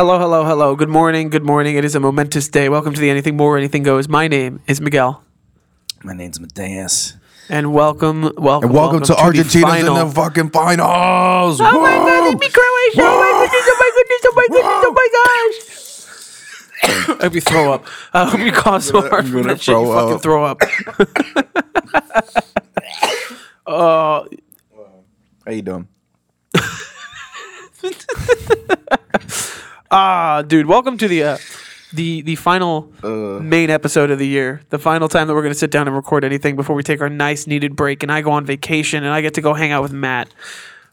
Hello, hello, hello. Good morning, good morning. It is a momentous day. Welcome to the Anything Bowl, Anything Goes. My name is Miguel. My name's Mateus. And welcome, welcome, And welcome, to the Argentina's in the fucking finals. Oh my god, Whoa! it'd be Croatia! Oh my goodness, oh my goodness, oh my goodness, oh my gosh! I hope you throw up. I hope you cause so hard I'm from that shit. You fucking throw up. uh, How you doing? ah, dude, welcome to the uh, the the final Uh. main episode of the year. The final time that we're going to sit down and record anything before we take our nice needed break, and I go on vacation, and I get to go hang out with Matt.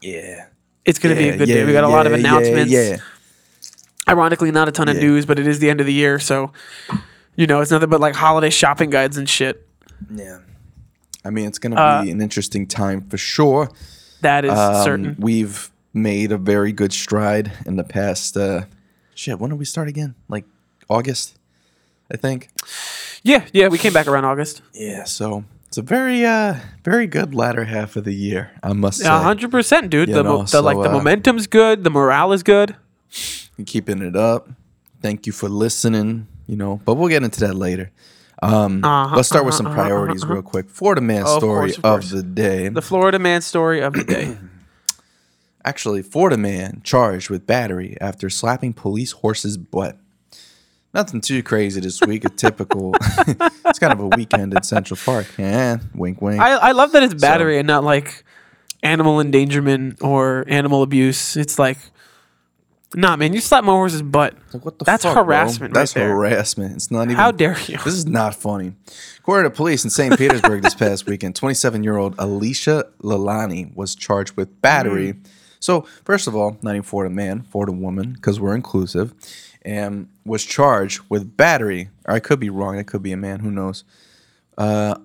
Yeah. It's going to be a good day. We got a lot of announcements. Yeah, yeah. Ironically, not a ton of news, but it is the end of the year, so you know it's nothing but like holiday shopping guides and shit. Yeah. I mean, it's gonna Uh, be an interesting time for sure. That is Um, certain. We've made a very good stride in the past. Uh, shit, when did we start again? Like August, I think. Yeah, yeah, we came back around August. Yeah. So it's a very, uh, very good latter half of the year. I must say. Hundred percent, dude. You The, know, the like the uh, momentum's good. The morale is good. Keeping it up. Thank you for listening. You know, but we'll get into that later. Um, Uh-huh, let's start with some uh-huh, uh-huh, priorities uh-huh. real quick. Florida man Oh, of story course, of, of the day. The Florida man story of the day. Actually, Florida man charged with battery after slapping police horse's butt. Nothing too crazy this week. A typical. it's kind of a weekend in Central Park. Yeah, wink, wink. I, I love that it's battery and not like animal endangerment or animal abuse. It's like, nah, man, you slap my horse's butt. Like, what the That's fuck, bro? harassment right That's harassment. It's not even. How dare you? This is not funny. According to police in St. Petersburg this past weekend, 27 year old Alicia Lalani was charged with battery. Mm. So, first of all, not even Florida man, Florida woman, because we're inclusive, and was charged with battery. Or I could be wrong. It could be a man. Who knows? Uh,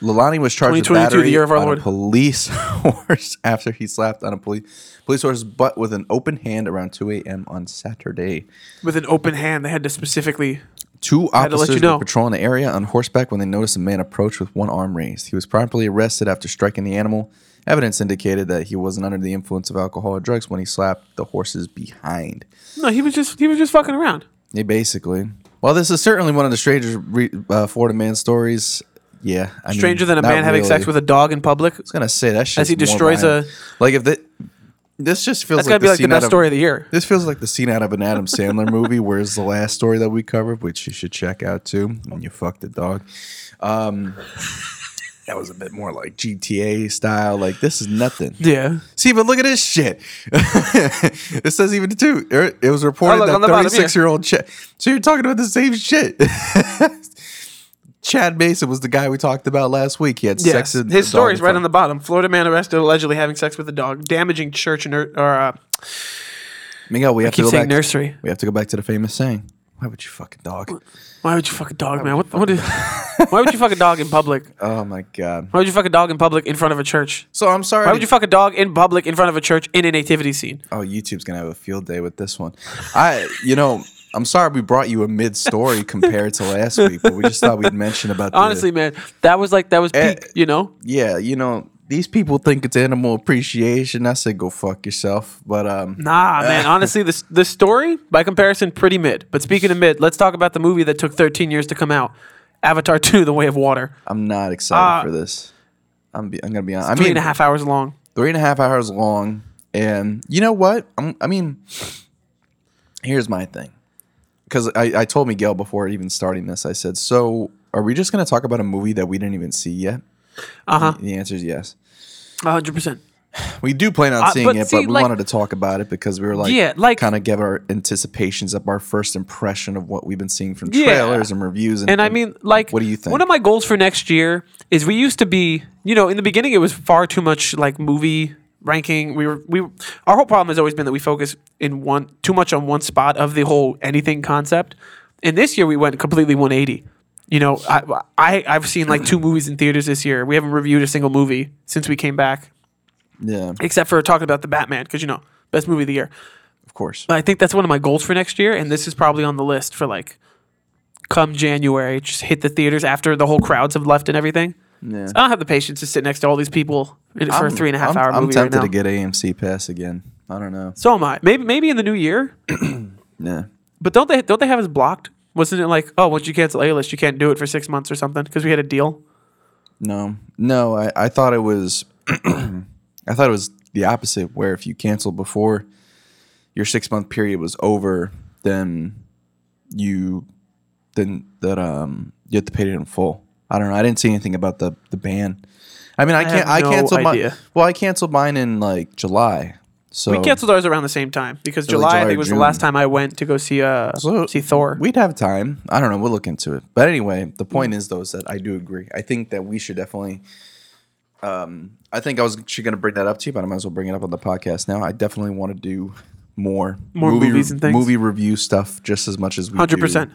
Lalani was charged with 2022, the battery year of our on Lord. a police horse after he slapped on a police police horse's butt with an open hand around 2 a.m. on Saturday. With an open hand, they had to specifically. Two officers you know. were patrolling the area on horseback when they noticed a man approach with one arm raised. He was promptly arrested after striking the animal. Evidence indicated that he wasn't under the influence of alcohol or drugs when he slapped the horses behind. No, he was just he was just fucking around. Yeah, basically. Well, this is certainly one of the strangest re- uh, Florida man stories. Yeah, I mean, Stranger than a man having sex with a dog in public. I was gonna say that shit. As he destroys a- like if that. This just feels That's like gotta be like the best of- story of the year. This feels like the scene out of an Adam Sandler movie, whereas the last story that we covered, which you should check out too, when you fuck the dog. Um, that was a bit more like GTA style. Like this is nothing. Yeah. See, but look at this shit. it says even two. er, It was reported Oh, look, that the bottom here. 36 year old Chad. So you're talking about the same shit. Chad Mason was the guy we talked about last week. He had Yes. sex. In His a story is in right on the bottom. Florida man arrested allegedly having sex with a dog, damaging church and or uh, Miguel, we have to go back. nursery. We have to go back to the famous saying. Why would you fuck a dog? Why would you fuck a dog, man? What, what is, why would you fuck a dog in public? Oh my god. Why would you fuck a dog in public in front of a church? So I'm sorry. Why would you fuck a dog in public in front of a church in a nativity scene? Oh, YouTube's gonna have a field day with this one. I, you know, I'm sorry we brought you a mid story compared to last week, but we just thought we'd mention about. The, Honestly, man, that was like that was Eh, peak. You know, yeah, you know, these people think it's animal appreciation. I said go fuck yourself, but um, nah, man. Honestly, this the story by comparison pretty mid. But speaking of mid, let's talk about the movie that took 13 years to come out, Avatar 2: The Way of Water. I'm not excited Uh, for this. I'm be, I'm gonna be honest. I Three mean, and a half hours long. three and a half hours long, and you know what? I'm, I mean, here's my thing, because I, I told Miguel before even starting this, I said, so are we just gonna talk about a movie that we didn't even see yet? Uh huh. The answer is yes. 100. percent We do plan on Uh, seeing but it, see, but we like- wanted to talk about it because we were like, Yeah, like- kind of give our anticipations up, our first impression of what we've been seeing from Yeah. trailers and reviews. And, And I mean, like, what do you think? One of my goals for next year is we used to be, you know, in the beginning it was far too much like movie ranking. We were we our whole problem has always been that we focus in one too much on one spot of the whole anything concept. And this year we went completely 180. You know, I, I I've seen like two movies in theaters this year. We haven't reviewed a single movie since we came back, yeah, except for talking about the Batman because you know best movie of the year. of course. But I think that's one of my goals for next year, and this is probably on the list for like come January. Just hit the theaters after the whole crowds have left and everything. Yeah. I don't have the patience to sit next to all these people in, for a three and a half I'm, hour I'm movie right tempted now. to get AMC Pass again. I don't know. So am I. Maybe maybe in the new year. Yeah. But don't they don't they have us blocked? Wasn't it like, oh, once you cancel A list, you can't do it for six months or something because we had a deal? No, no. I, I thought it was, I thought it was the opposite. Where if you cancel before your six month period was over, then you, then that um you have to pay it in full. I don't know. I didn't see anything about the the ban. I mean, I, can't. have I canceled mine. idea. Well, I canceled mine in like July. So We canceled ours around the same time because like July, I think was the last time I went to go see uh So see Thor. We'd have time. I don't know. We'll look into it. But anyway, the point is though is that I do agree. I think that we should definitely. Um, I think I was actually going to bring that up to you, but I might as well bring it up on the podcast now. I definitely want to do more More movies and things? movie review stuff just as much as we hundred percent.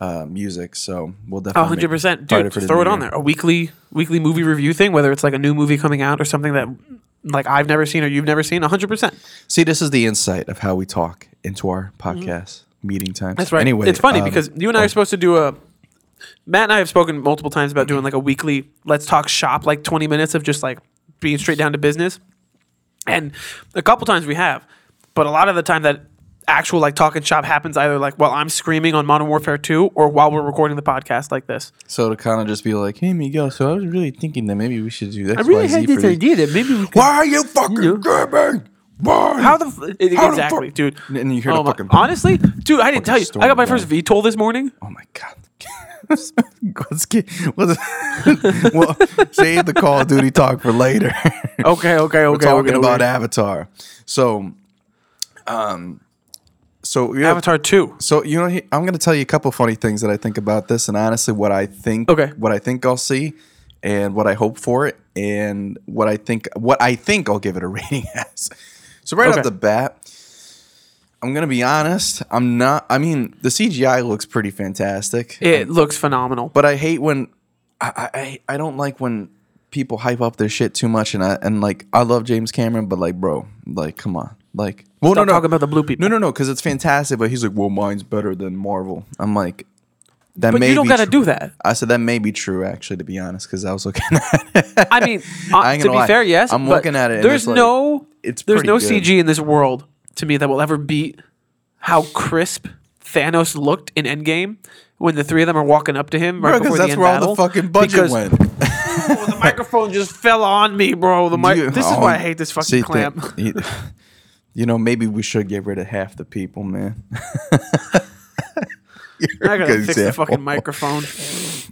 uh, music. So we'll definitely 100 percent, dude. Throw it on there. A weekly weekly movie review thing, whether it's like a new movie coming out or something that like I've never seen or you've never seen. 100. percent See, this is the insight of how we talk into our podcast meeting times. Mm-hmm. That's right. Anyway, it's funny um, because you and I are supposed to do a. Matt and I have spoken multiple times about doing like a weekly let's talk shop, like 20 minutes of just like being straight down to business. And a couple times we have, but a lot of the time that actual like talking shop happens either like while I'm screaming on Modern Warfare 2 or while we're recording the podcast like this. so to kind of just be like, "Hey, Miguel, so I was really thinking that maybe we should do that. I really had this idea that maybe we could. Why are you fucking Yeah. grabbing? Why? How the f- How the exactly, fuck- dude? And you hear Oh the fucking honestly, dude, I didn't tell you. I got my first VTOL this morning. Oh my god. let's get let's, well save the Call of Duty talk for later. Okay, okay, We're okay. talking okay, about okay. Avatar. So, um, so yeah, Avatar 2. So you know, I'm going to tell you a couple funny things that I think about this, and honestly, what I think, Okay. what I think I'll see, and what I hope for it, and what I think, what I think I'll give it a rating as. So right Okay. off the bat, I'm going to be honest. I'm not. I mean, the CGI looks pretty fantastic, It looks phenomenal. but I hate when I, I I don't like when people hype up their shit too much, and I and like I love James Cameron, but like, bro, like, come on, like, well, Stop no, no, talking about the blue people. no, no, no, because it's fantastic. But he's like, well, mine's better than Marvel. I'm like, that But may you don't be got to true. do that. I said that may be true, actually, to be honest, because I was looking at it. I mean, uh, I to be lie. fair, yes. I'm but looking at it There's it's like- no, it's there's no good. CG in this world to me that will ever beat how crisp Thanos looked in Endgame when the three of them are walking up to him right Bro, before the that's end where battle. all the fucking budget Because- went. Oh, the microphone just fell on me, bro. The mic. Dude, This is oh, why I hate this fucking see, clamp. You, you know, maybe we should get rid of half the people, man. I gotta Good fix the fucking microphone.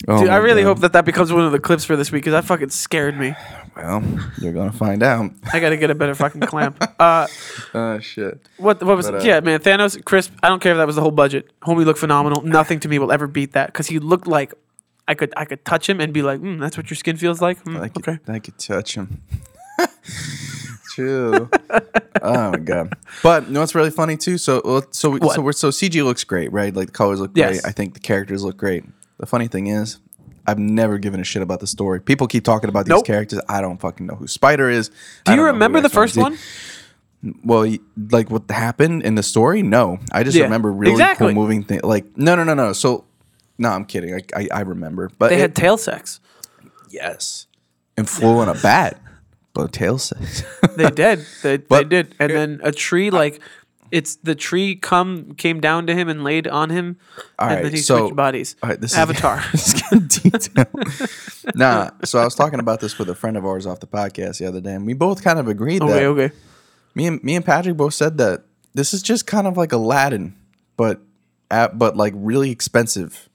Oh Dude, I really God. hope that that becomes one of the clips for this week because that fucking scared me. Well, you're gonna find out. I gotta get a better fucking clamp. Uh, Oh shit. What what was But, uh, yeah man Thanos crisp I don't care if that was the whole budget homie looked phenomenal nothing to me will ever beat that because he looked like I could I could touch him and be like mm, that's what your skin feels like Mm, I could, okay I could touch him. True. oh my god. But you know what's really funny too? So so we, so we're so CG looks great, right? Like the colors look Yes. great. I think the characters look great. The funny thing is, I've never given a shit about the story. People keep talking about these Nope. characters. I don't fucking know who Spider is. do you don't know who remember the first one Well, like what happened in the story? No, I just Yeah. remember really Exactly. cool moving thing. Like no, no, no, no. So no, I'm kidding. I I, I remember, but they it- had tail sex yes, and flew on a bat. But tail says. they did. They, they But- did. And then a tree like it's the tree come came down to him and laid on him All and right, then he so- switched bodies. All right, this Avatar. Is, this is getting nah, so I was talking about this with a friend of ours off the podcast the other day, and we both kind of agreed okay that okay. me and me and Patrick both said that this is just kind of like Aladdin, but at, but like really expensive.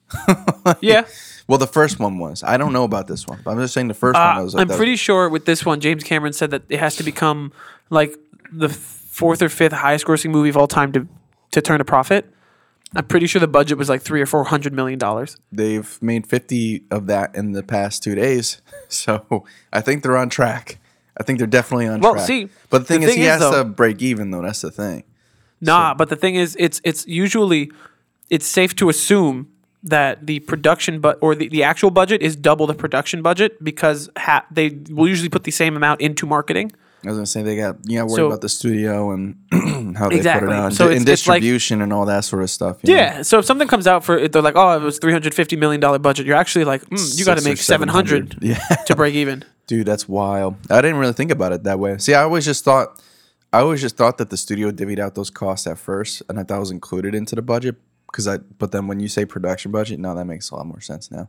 yeah Well, the first one was. I don't know about this one. But I'm just saying the first Uh, one was. I'm that- pretty sure with this one, James Cameron said that it has to become like the fourth or fifth highest grossing movie of all time to to turn a profit. I'm pretty sure the budget was like three or four hundred million dollars. they've made 50 of that in the past two days, so I think they're on track. I think they're definitely on Well, track. see, but the thing is, he has though- to break even though. That's the thing. Nah, but the thing is, it's it's usually it's safe to assume that the production but or the, the actual budget is double the production budget because ha- they will usually put the same amount into marketing. I was gonna say they got you got worried So- about the studio and how they Exactly. put it on, So and it's- it's like- distribution and all that sort of stuff. you know? Yeah, so if something comes out for they're like, oh, it was three hundred fifty million dollar budget, you're actually like, mm, you got to Six or make seven hundred 700. Yeah. to break even. dude, that's wild. I didn't really think about it that way. See, I always just thought, I always just thought that the studio divvied out those costs at first, and I thought it was included into the budget. Because I, but then when you say production budget, now that makes a lot more sense now.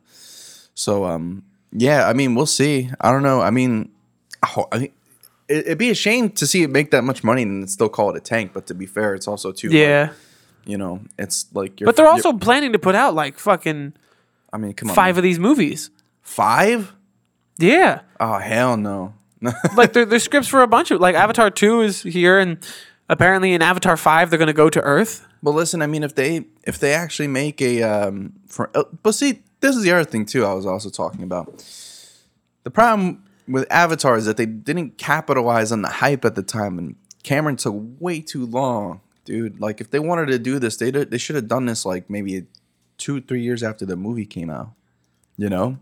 So, um, yeah, I mean, we'll see. I don't know. I mean, I ho- I mean, it, it'd be a shame to see it make that much money and still call it a tank. But to be fair, it's also too. like, Yeah. you know, it's like. You're, But they're also planning to put out like fucking I mean, come on, five man. of these movies. five. Yeah. Oh hell no. like there, there's scripts for a bunch of like Avatar two is here, and apparently in Avatar five they're gonna go to Earth. But listen, I mean, if they if they actually make a um for uh, but see, this is the other thing too. I was also talking about the problem with Avatar is that they didn't capitalize on the hype at the time, and Cameron took way too long, dude. Like if they wanted to do this, they they should have done this like maybe two three years after the movie came out. You know,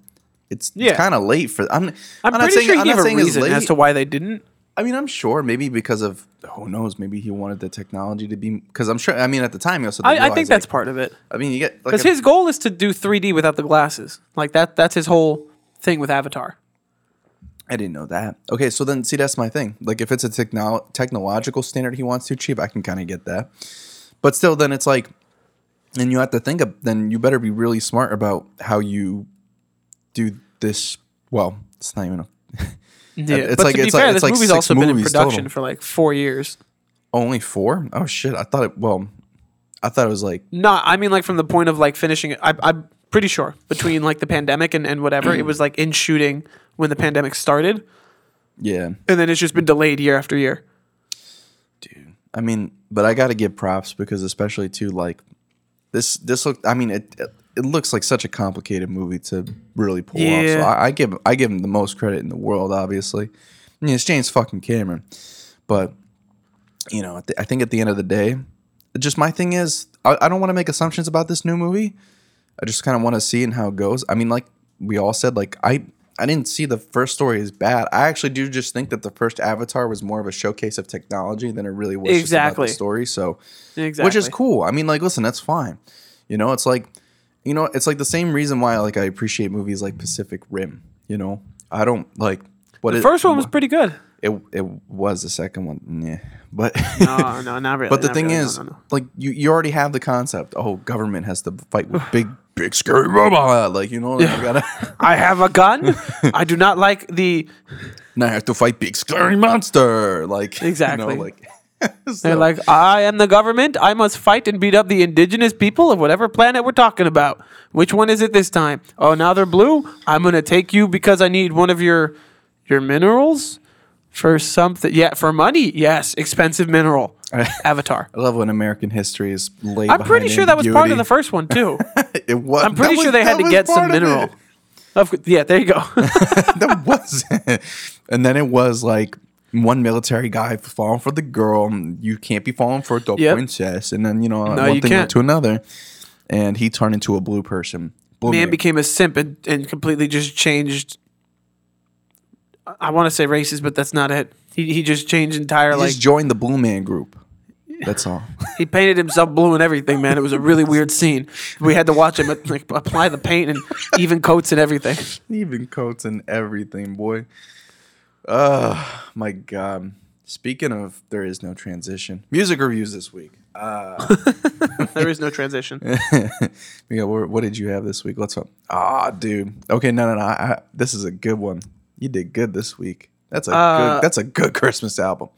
it's, Yeah. it's kind of late for. I'm I'm, not pretty saying- sure he I'm gave a saying it's reason as to why they didn't. I mean, I'm sure maybe because of who knows, maybe he wanted the technology to be because I'm sure. I mean, at the time he also. I, I think that's like, part of it I mean, you get because a- his goal is to do 3D without the glasses. Like that. That's his whole thing with Avatar. I didn't know that. Okay, so then see that's my thing. Like if it's a techno- technological standard he wants to achieve, I can kind of get that. But still then it's like and you have to think of then you better be really smart about how you do this well, it's not even a Yeah, It's but like- to be it's fair, it's this like movie's also been in production total. for like four years. only 4? Oh shit, I thought it well I thought it was like No, I mean like from the point of like finishing it. I, I'm pretty sure between like the pandemic and, and whatever, it was like in shooting when the pandemic started, yeah. and then it's just been delayed year after year. dude. I mean, but I got to give props because especially to like this this looked. I mean, it it looks like such a complicated movie to really pull off. So I, I give I give him the most credit in the world. Obviously, I mean, it's James fucking Cameron, but you know, at the- I think at the end of the day, just my thing is I, I don't want to make assumptions about this new movie. I just kind of want to see and how it goes. I mean, like we all said, like I I didn't see the first story as bad. I actually do just think that the first Avatar was more of a showcase of technology than it really was just about Exactly. the story. So, Exactly. which is cool. I mean, like, listen, that's fine. You know, it's like, you know, it's like the same reason why like I appreciate movies like Pacific Rim. You know, I don't like what The it- first one was pretty good. It it was the second one, mm, yeah, but No, no, not really. but the thing really. Is, no, no. like you, you already have the concept. Oh, government has to fight with big, big scary robot. Like you know, like, you gotta. I have a gun. I do not like the. now I have to fight big scary monster. Like Exactly. You know, like They're like, I am the government. I must fight and beat up the indigenous people of whatever planet we're talking about. Which one is it this time? Oh, now they're blue. I'm gonna take you because I need one of your your minerals for something. Yeah, for money. Yes, expensive mineral. Avatar. I love when American history is laid. I'm pretty sure that was part of the first one too. It was. I'm pretty sure they had to get some mineral. Of yeah, there you go. that was, and then it was like one military guy falling for the girl. You can't be falling for the Yep. princess, and then you know No, one you thing can't. led to another, and he turned into a blue person. Blue Man became a simp and, and completely just changed. I- want to say races, but that's not it. He he just changed entire He like just joined the Blue Man Group. That's all. He painted himself blue and everything, man. It was a really weird scene. We had to watch him like apply the paint and even coats and everything. Even coats and everything, boy. Oh my god. Speaking of, there is no transition. Music reviews this week. There is no transition. Yeah, what, did you have this week? Let's. Ah, dude. Okay, no, no, no. I, this is a good one. You did good this week. That's a Uh, good. That's a good Christmas album.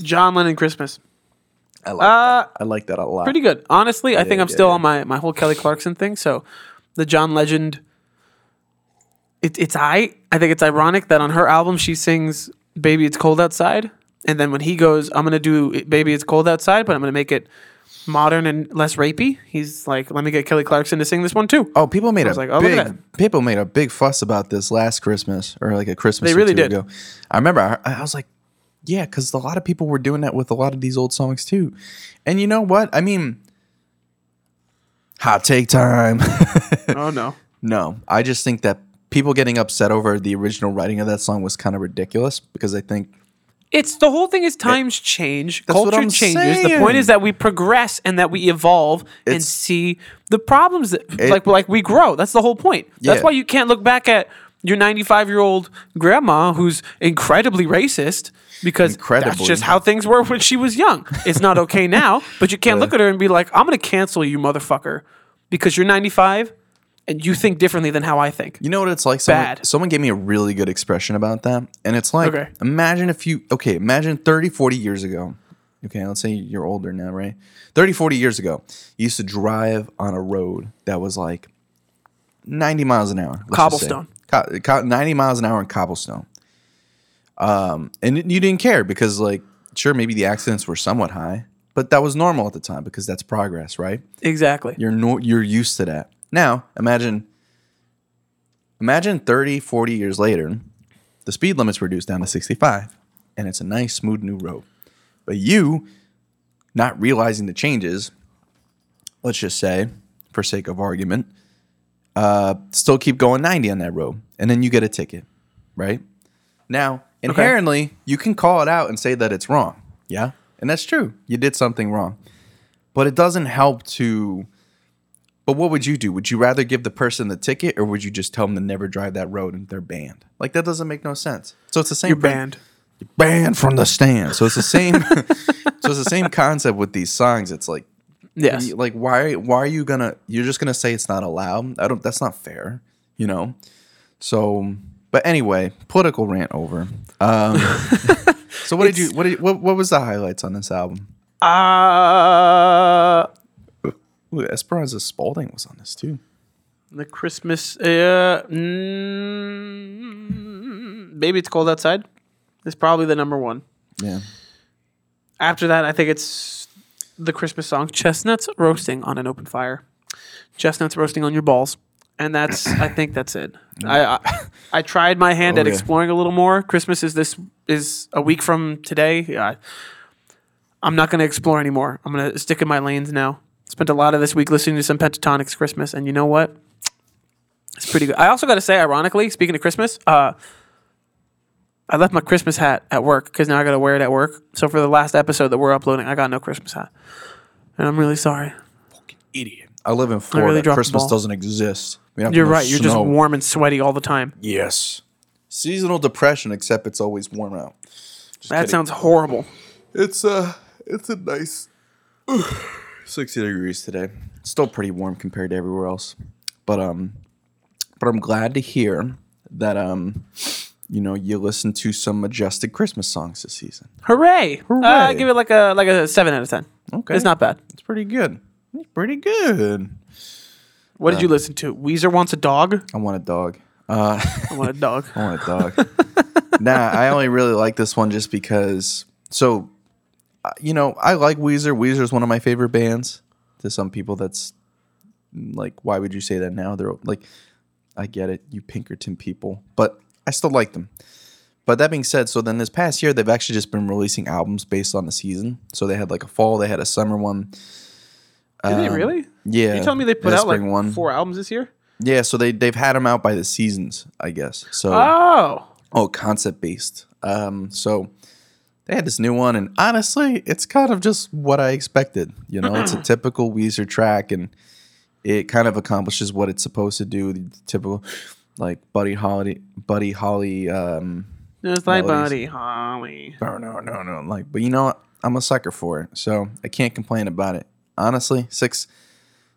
John Legend Christmas. I like. Uh, that. I like that a lot. Pretty good. Honestly, I think Yeah, I'm yeah, still yeah. on my, my whole Kelly Clarkson thing. So the John Legend, it, it's I. I think it's ironic that on her album she sings "Baby It's Cold Outside," and then when he goes, "I'm gonna do "Baby It's Cold Outside," but I'm gonna make it modern and less rapey. He's like, "Let me get Kelly Clarkson to sing this one too." Oh, people made a was like, oh, look at big people made a big fuss about this last Christmas or like a Christmas. They or really two did. Ago. I remember. I, I was like, yeah, because a lot of people were doing that with a lot of these old songs too. And you know what? I mean, hot take time. oh no. no, I just think that people getting upset over the original writing of that song was kind of ridiculous because I think It's the whole thing is times change, culture changes. The point is that we progress and that we evolve and see the problems that It- like like we grow. That's the whole point. That's why you can't look back at your 95 year old grandma who's incredibly racist because that's just how things were when she was young. It's not okay now, but you can't look at her and be like, I'm going to cancel you, motherfucker, because you're 95 and you think differently than how I think. You know what it's like? Someone, Bad. Someone gave me a really good expression about that. And it's like, Okay. imagine if you, okay, imagine 30, 40 years ago. Okay, let's say you're older now, right? 30, 40 years ago, you used to drive on a road that was like 90 miles an hour. let's just say. Cobblestone. Co- co- 90 miles an hour in cobblestone. Um, and you didn't care because, like, sure, maybe the accidents were somewhat high, but that was normal at the time because that's progress, right? Exactly. You're no, you're used to that. Now, imagine imagine 30, 40 years later, the speed limit's reduced down to 65 and it's a nice smooth new road. But you not realizing the changes, let's just say for sake of argument, uh, still keep going 90 on that road and then you get a ticket, right? Now, inherently, you can call it out and say that it's wrong. Yeah? And that's true. You did something wrong. But it doesn't help to but what would you do? Would you rather give the person the ticket or would you just tell them to never drive that road and they're banned? Like that doesn't make no sense. So it's the same You're banned. banned from the stand. So it's the same so it's the same concept with these songs. It's like Yes. like why why are you gonna you're just gonna say it's not allowed? I don't that's not fair, you know? So but anyway, political rant over. Um so what did you what did what, what was the highlights on this album? Uh, Ooh, Esperanza Spalding was on this too. the Christmas. Uh, mm, Baby, it's cold outside. Is probably the number one. Yeah. After that, I think it's the Christmas song "Chestnuts Roasting on an Open Fire." Chestnuts roasting on your balls, and that's. I think that's it. I, I I tried my hand at Okay. exploring a little more. Christmas is this is a week from today. Yeah, I'm not going to explore anymore. I'm going to stick in my lanes now. Spent a lot of this week listening to some Pentatonix Christmas, and you know what? It's pretty good. I also got to say, ironically, speaking of Christmas, uh, I left my Christmas hat at work because now I got to wear it at work. So for the last episode that we're uploading, I got no Christmas hat, and I'm really sorry. Idiot. I live in Florida. really Christmas doesn't exist. We have You're no right. You're just warm and sweaty all the time. Yes. Seasonal depression, except it's always warm out. Just That kidding. sounds horrible. It's uh it's a nice 60 degrees today. Still pretty warm compared to everywhere else. But um but I'm glad to hear that um you know you listen to some majestic Christmas songs this season. Hooray! Uh, Hooray. give it like a like a seven out of ten. Okay. It's not bad. It's pretty good. It's pretty good. What did you listen to? Weezer wants a dog. I want a dog. Uh I want a dog. I want a dog. nah, I only really like this one just because. So, uh, you know, I like Weezer. Weezer is one of my favorite bands. To some people, that's mm, like, why would you say that now? They're like, I get it, you Pinkerton people, but I still like them. But that being said, so then this past year, they've actually just been releasing albums based on the season. So they had like a fall, they had a summer one. Did they really? Yeah, You telling me they put out like one. four albums this year? Yeah, so they they've had them out by the seasons, I guess. So Oh, Oh, concept based. Um, so they had this new one, and honestly, it's kind of just what I expected. You know, it's a typical Weezer track, and it kind of accomplishes what it's supposed to do. The typical, like Buddy Holly, Buddy Holly. Um, just like Melodies. Buddy Holly. no, no, no, no. Like, but you know what? I'm a sucker for it, so I can't complain about it. Honestly, six,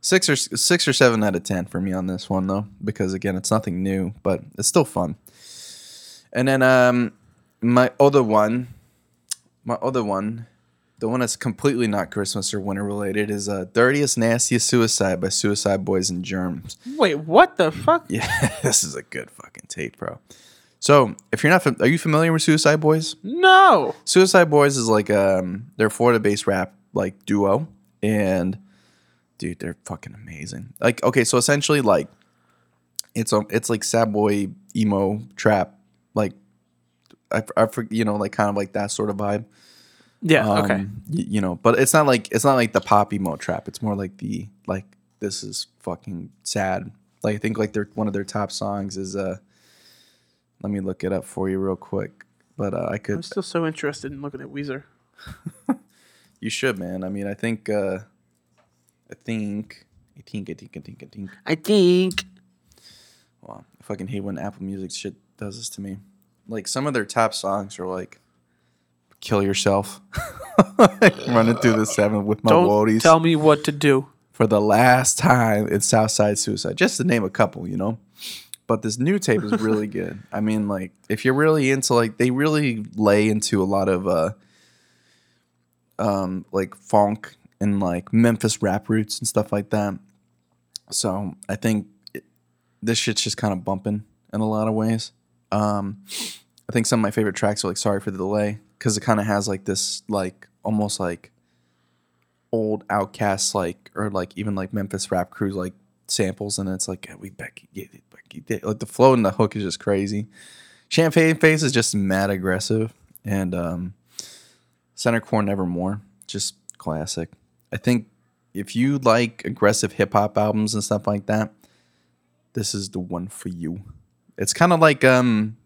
six or six or seven out of ten for me on this one though, because again, it's nothing new, but it's still fun. And then um, my other one, my other one, the one that's completely not Christmas or winter related is uh, "Dirtiest Nastiest Suicide" by Suicide Boys and Germs. Wait, what the fuck? Yeah, this is a good fucking tape, bro. So, if you're not, fam- are you familiar with Suicide Boys? No. Suicide Boys is like um they're Florida based rap like duo and dude they're fucking amazing. Like okay, so essentially like it's um it's like sad boy emo trap like I, I for, you know like kind of like that sort of vibe. Yeah. Um, okay. y- you know, but it's not like it's not like the pop emo trap. It's more like the like this is fucking sad. Like I think like their one of their top songs is uh let me look it up for you real quick. But uh, I could I'm still so interested in looking at Weezer. You should, man. I mean, I think, uh, I think, I think, I think, I think, I think. I think. Wow, I fucking hate when Apple Music shit does this to me. Like some of their top songs are like "Kill Yourself," running through the seven with my Don't woadies tell me what to do. for the last time. It's Southside Suicide, just to name a couple, you know. But this new tape is really good. I mean, like if you're really into like they really lay into a lot of uh um like funk and like Memphis rap roots and stuff like that. So I think it, this shit's just kind of bumping in a lot of ways. Um, I think some of my favorite tracks are like "Sorry for the Delay" because it kind of has like this like almost like old OutKasts like or like even like Memphis rap crews like samples and it's like "Yeah, we get it, like the flow and the hook is just crazy. Champagne Face is just mad aggressive and um, Center Core Nevermore just classic. I think if you like aggressive hip hop albums and stuff like that, this is the one for you. It's kind of like um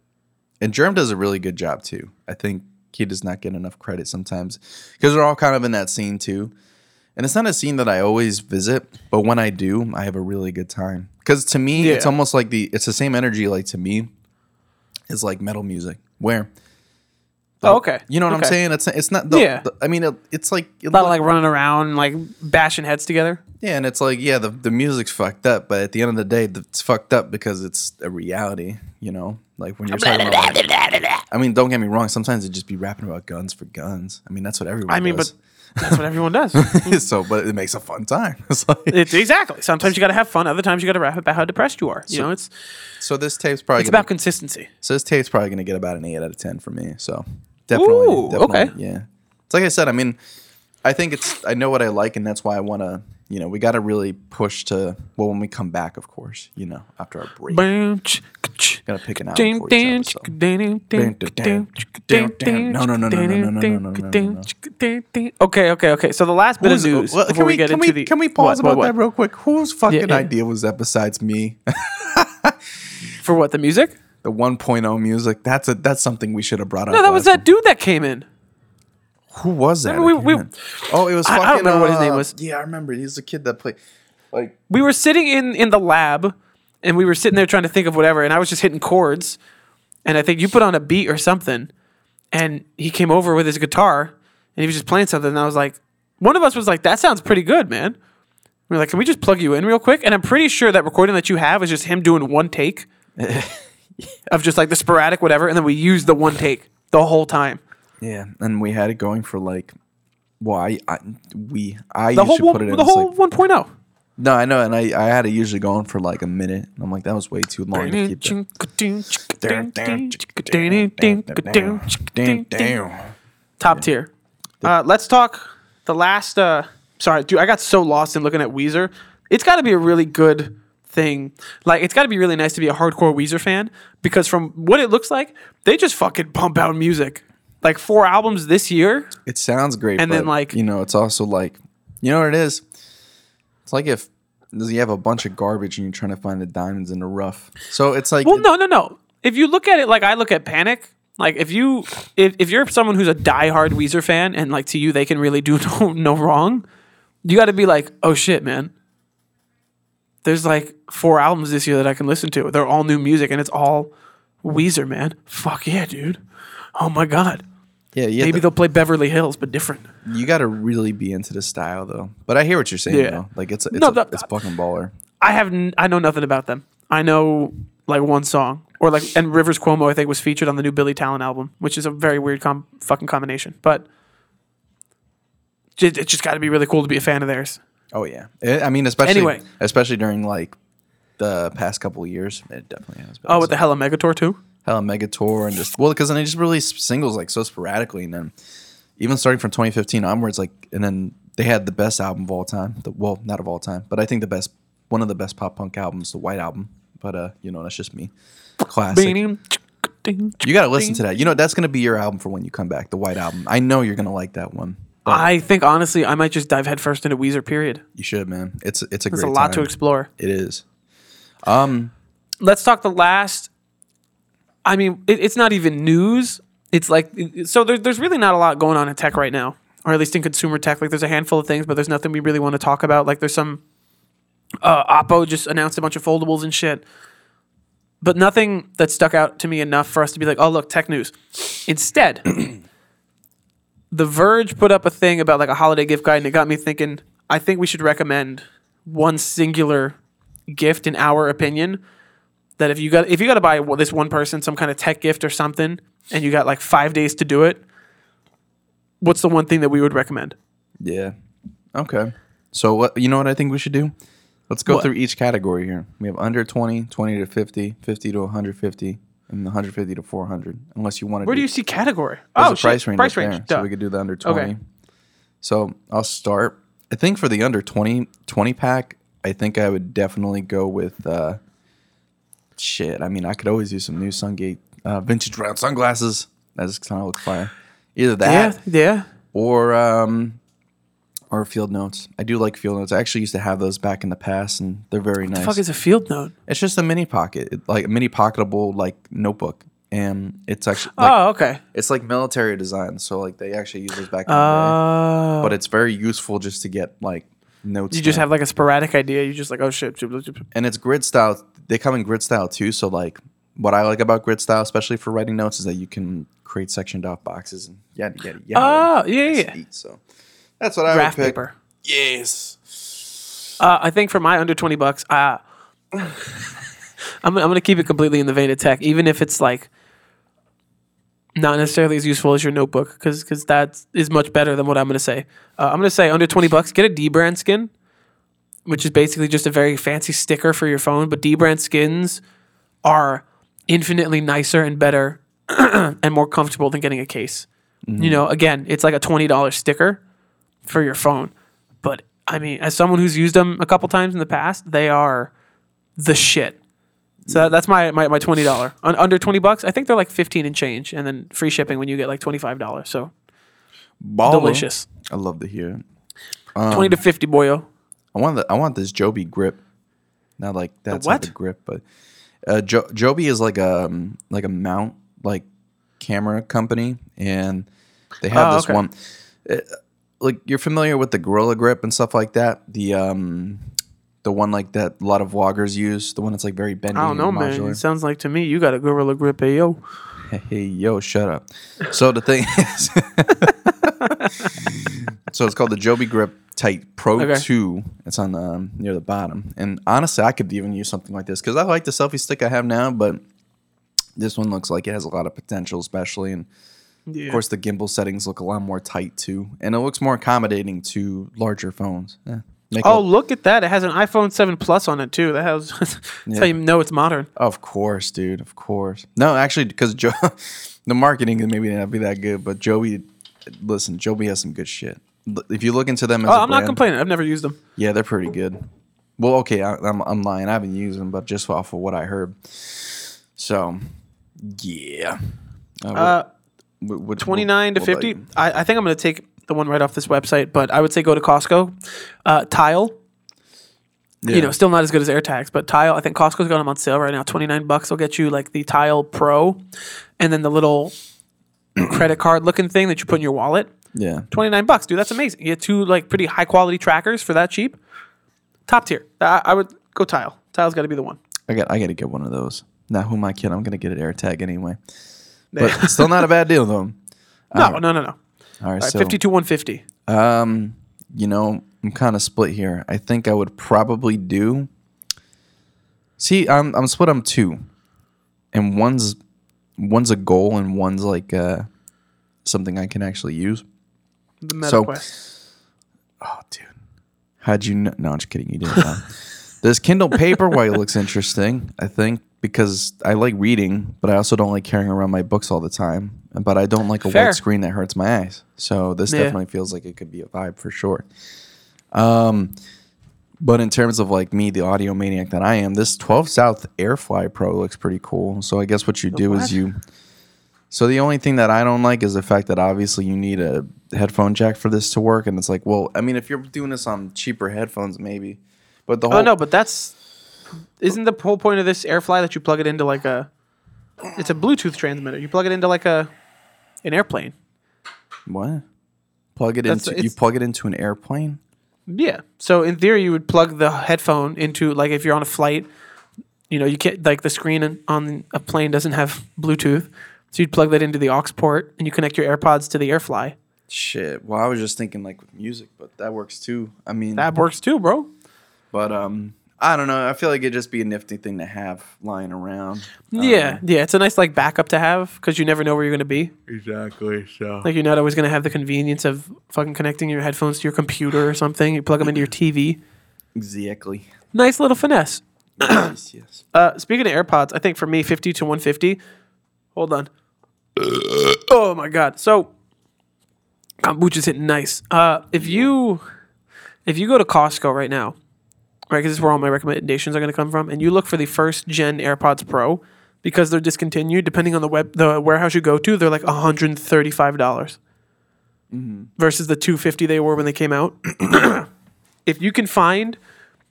and Germ does a really good job too. I think he does not get enough credit sometimes because they're all kind of in that scene too. And it's not a scene that I always visit, but when I do, I have a really good time. Because to me, it's almost like the it's the same energy like to me is like metal music where Oh, okay. you know what I'm saying? It's it's not the, Yeah. the- I mean it, it's like it A lot of like running around, like bashing heads together. Yeah, and it's like, yeah, the, the music's fucked up, but at the end of the day, it's fucked up because it's a reality, you know? Like when you're talking about, like, I mean, don't get me wrong, sometimes it just be rapping about guns for guns. I mean, that's what everyone I mean, does. but that's what everyone does. so, but it makes a fun time. It's like, It's exactly. Sometimes you got to have fun. Other times you got to rap about how depressed you are. You know, it's so this tape's probably it's gonna, about consistency. so this tape's probably gonna get about an eight out of ten for me. So definitely, Ooh, definitely, okay. yeah. It's like I said. I mean, I think it's I know what I like, and that's why I want to. You know, we got to really push to well when we come back, of course. You know, after our break, gotta pick an album for each episode. No, No, no, no, no, no, no, no, no, no, no, no. Okay, okay, okay. So the last bit of news well, before we, we, get can into we, the can we pause what, what, about what? that real quick? Whose fucking yeah. idea was that besides me? for what the music? The 1.0 music. That's a that's something we should have brought up. No, that was that dude that came in. Who was that? We- we- oh, it was. I- I Fucking, don't remember what his name uh, was. Yeah, I remember. He's the kid that played. Like We were sitting in in the lab, and we were sitting there trying to think of whatever, and I was just hitting chords, and I think you put on a beat or something, and he came over with his guitar, and he was just playing something, and I was like, one of us was like, "That sounds pretty good, man." We are like, "Can we just plug you in real quick?" And I'm pretty sure that recording that you have is just him doing one take of just like the sporadic whatever, and then we used the one take the whole time. yeah, and we had it going for like. Well, I, I we I The whole usually one, put it in. the whole like, 1.0. no, I know, and I I had it usually going for like a minute. And I'm like, that was way too long to keep. That. Top tier. Uh, let's talk the last. Uh, sorry, dude, I got so lost in looking at Weezer. It's got to be a really good thing. Like, it's got to be really nice to be a hardcore Weezer fan because from what it looks like, they just fucking pump out music. Like four albums this year. It sounds great, And but, then, like- you know, it's also like, you know what it is? It's like if you have a bunch of garbage and you're trying to find the diamonds in the rough. So it's like, Well, no, no, no. If you look at it like I look at Panic, like if you if, if you're someone who's a diehard Weezer fan and like to you they can really do no no wrong, you got to be like, oh shit, man. There's like four albums this year that I can listen to. They're all new music and it's all Weezer, man. Fuck yeah, dude. Oh my god. yeah, yeah. Maybe they'll play Beverly Hills, but different. you got to really be into the style though. But I hear what you're saying Yeah. though. Like it's it's No, a, that- it's fucking baller. I have n- I know nothing about them. I know like one song or like and Rivers Cuomo I think was featured on the new Billy Talent album, which is a very weird com- fucking combination. But it, it's just got to be really cool to be a fan of theirs. Oh yeah. Eh, I mean, especially Anyway. especially during like the past couple of years, it definitely has. Been. Oh, with the Hella Mega Tour too. Hella Mega Tour and just well, because then they just released singles like so sporadically, and then even starting from 2015 onwards, like and then they had the best album of all time. The, well, not of all time, but I think the best one of the best pop punk albums, the White Album. But uh, you know, that's just me. Classic. You got to listen to that. You know, that's gonna be your album for when you come back, the White Album. I know you're gonna like that one. I think honestly, I might just dive headfirst into Weezer. Period. You should, man. It's it's a There's great a lot to explore. It is. Um, Let's talk the last. I mean, it, it's not even news. It's like so. There's there's really not a lot going on in tech right now, or at least in consumer tech. Like there's a handful of things, but there's nothing we really want to talk about. Like there's some. Uh, Oppo just announced a bunch of foldables and shit. but nothing that stuck out to me enough for us to be like, oh look, tech news. Instead, The Verge put up a thing about like a holiday gift guide, and it got me thinking. I think we should recommend one singular gift, in our opinion. That if you got if you got to buy this one person some kind of tech gift or something, and you got like five days to do it, what's the one thing that we would recommend? Yeah. Okay. So what you know what I think we should do? Let's go What? through each category here. We have under 20, 20 to 50, 50 to 150, and 150 to 400. Unless you want to Where do, you see category? there's oh, a price range. Price range. there. So we could do the under 20. Okay. So I'll start. I think for the under 20 20 pack, I think I would definitely go with uh shit. I mean, I could always use some new Sungait uh, vintage round sunglasses. That just kind of look fire. Either that yeah, yeah. or um or field notes. I do like field notes. I actually used to have those back in the past, and they're very The nice. fuck is a field note? it's just a mini pocket, it- like a mini pocketable like notebook, and it's actually like, oh, okay. it's like military design. So like they actually use this back in the day, Uh, but it's very useful just to get like notes. you just down. have like a sporadic idea. You just like, oh shit. and it's grid style. They come in grid style too. So like what I like about grid style, especially for writing notes, is that you can create sectioned off boxes and yada yada yada. Oh, yeah, yeah. So that's what I Graph would pick. paper. Yes. Uh, I think for my under twenty bucks, uh, I'm I'm gonna keep it completely in the vein of tech, even if it's like not necessarily as useful as your notebook, because because that is much better than what I'm gonna say. Uh, I'm gonna say under twenty bucks, get a dbrand skin, which is basically just a very fancy sticker for your phone. But dbrand skins are infinitely nicer and better and more comfortable than getting a case. You know, again, it's like a twenty dollars sticker for your phone. But I mean, as someone who's used them a couple times in the past, they are the shit. So that, that's my, my, my twenty dollar Un, under twenty bucks. I think they're like fifteen and change, and then free shipping when you get like twenty five dollars. So Baller. delicious. I love to hear it. twenty to fifty, boyo. I want the I want this Joby grip. Not like that's type what? of grip, but uh, jo- Joby is like a um, like a mount like camera company, and they have Oh, this okay. one. uh, like you're familiar with the Gorilla Grip and stuff like that. The um the one like that a lot of vloggers use. The one that's like very bendy. I don't know, man. It sounds like to me you got a gorilla grip, hey, yo. Hey, yo, shut up. So the thing is, so it's called the Joby Grip Tight Pro Okay. 2. It's on the um, near the bottom. And honestly, I could even use something like this because I like the selfie stick I have now, but this one looks like it has a lot of potential, especially. And Yeah. of course, the gimbal settings look a lot more tight too, and it looks more accommodating to larger phones. Yeah. Make Oh, a- look at that! It has an iPhone Seven Plus on it too. That has that's how you know it's modern. Of course, dude. Of course. No, actually, because Joe, the marketing maybe not be that good, but Joey, listen, Joby has some good shit. If you look into them as Oh, I'm not complaining. I've never used them. Yeah, they're pretty good. Well, okay, I, I'm I'm lying. I haven't used them, but just off of what I heard. So, yeah. Uh, what- Uh, what- what- 29 to what about 50? I, I think i'm going to take the one right off this website but i would say go to costco uh, tile Yeah. you know still not as good as airtags but tile i think costco's got them on sale right now 29 bucks will get you like the tile pro and then the little credit card looking thing that you put in your wallet yeah. 29 bucks dude that's amazing you get two like pretty high quality trackers for that cheap top tier i, I would go tile tile's got to be the one I got I got to get one of those. Now, who am I kidding? I'm gonna get an AirTag anyway. But still not a bad deal though. no no no no All right, All right, so 50 to 150 Um, you know, I'm kind of split here. I think I would probably do. See, I'm I'm split on two, and one's one's a goal and one's like uh something I can actually use. the meta So- quest Oh, dude, how'd you know? No, I'm just kidding. You didn't know. this Kindle Paperwhite looks interesting. I think because I like reading, but I also don't like carrying around my books all the time. But I don't like a Fair. white screen that hurts my eyes. So this Yeah. definitely feels like it could be a vibe for sure. Um, but in terms of like me, the audio maniac that I am, this 12 South Airfly Pro looks pretty cool. So I guess what you do what? is you. So the only thing that I don't like is the fact that obviously you need a headphone jack for this to work, and it's like, well, I mean, if you're doing this on cheaper headphones, maybe. But the whole Oh no, but that's isn't the whole point of this AirFly that you plug it into like a it's a Bluetooth transmitter. You plug it into like a an airplane. what? Plug it That's- into you it's- plug it into an airplane. Yeah. So in theory, you would plug the headphone into like if you're on a flight, you know, you can't like the screen on- on a plane doesn't have Bluetooth, so you'd plug that into the aux port and you connect your AirPods to the AirFly. Shit. Well, I was just thinking like with music, but that works too. I mean, That works too, bro. but um, I don't know. I feel like it'd just be a nifty thing to have lying around. yeah, yeah, it's a nice like backup to have because you never know where you're gonna be. Exactly. So. Like you're not always gonna have the convenience of fucking connecting your headphones to your computer or something. You plug them into your TV. Exactly. Nice little finesse. yes. Yes. Uh, speaking of AirPods, I think for me, 50 to 150. Hold on. oh my god. So kombucha's hitting nice. Uh, if you if you go to Costco right now, right, because this is where all my recommendations are going to come from, and you look for the first gen AirPods Pro because they're discontinued. Depending on the web the warehouse you go to, they're like 135 dollars mm-hmm. versus the 250 they were when they came out. if you can find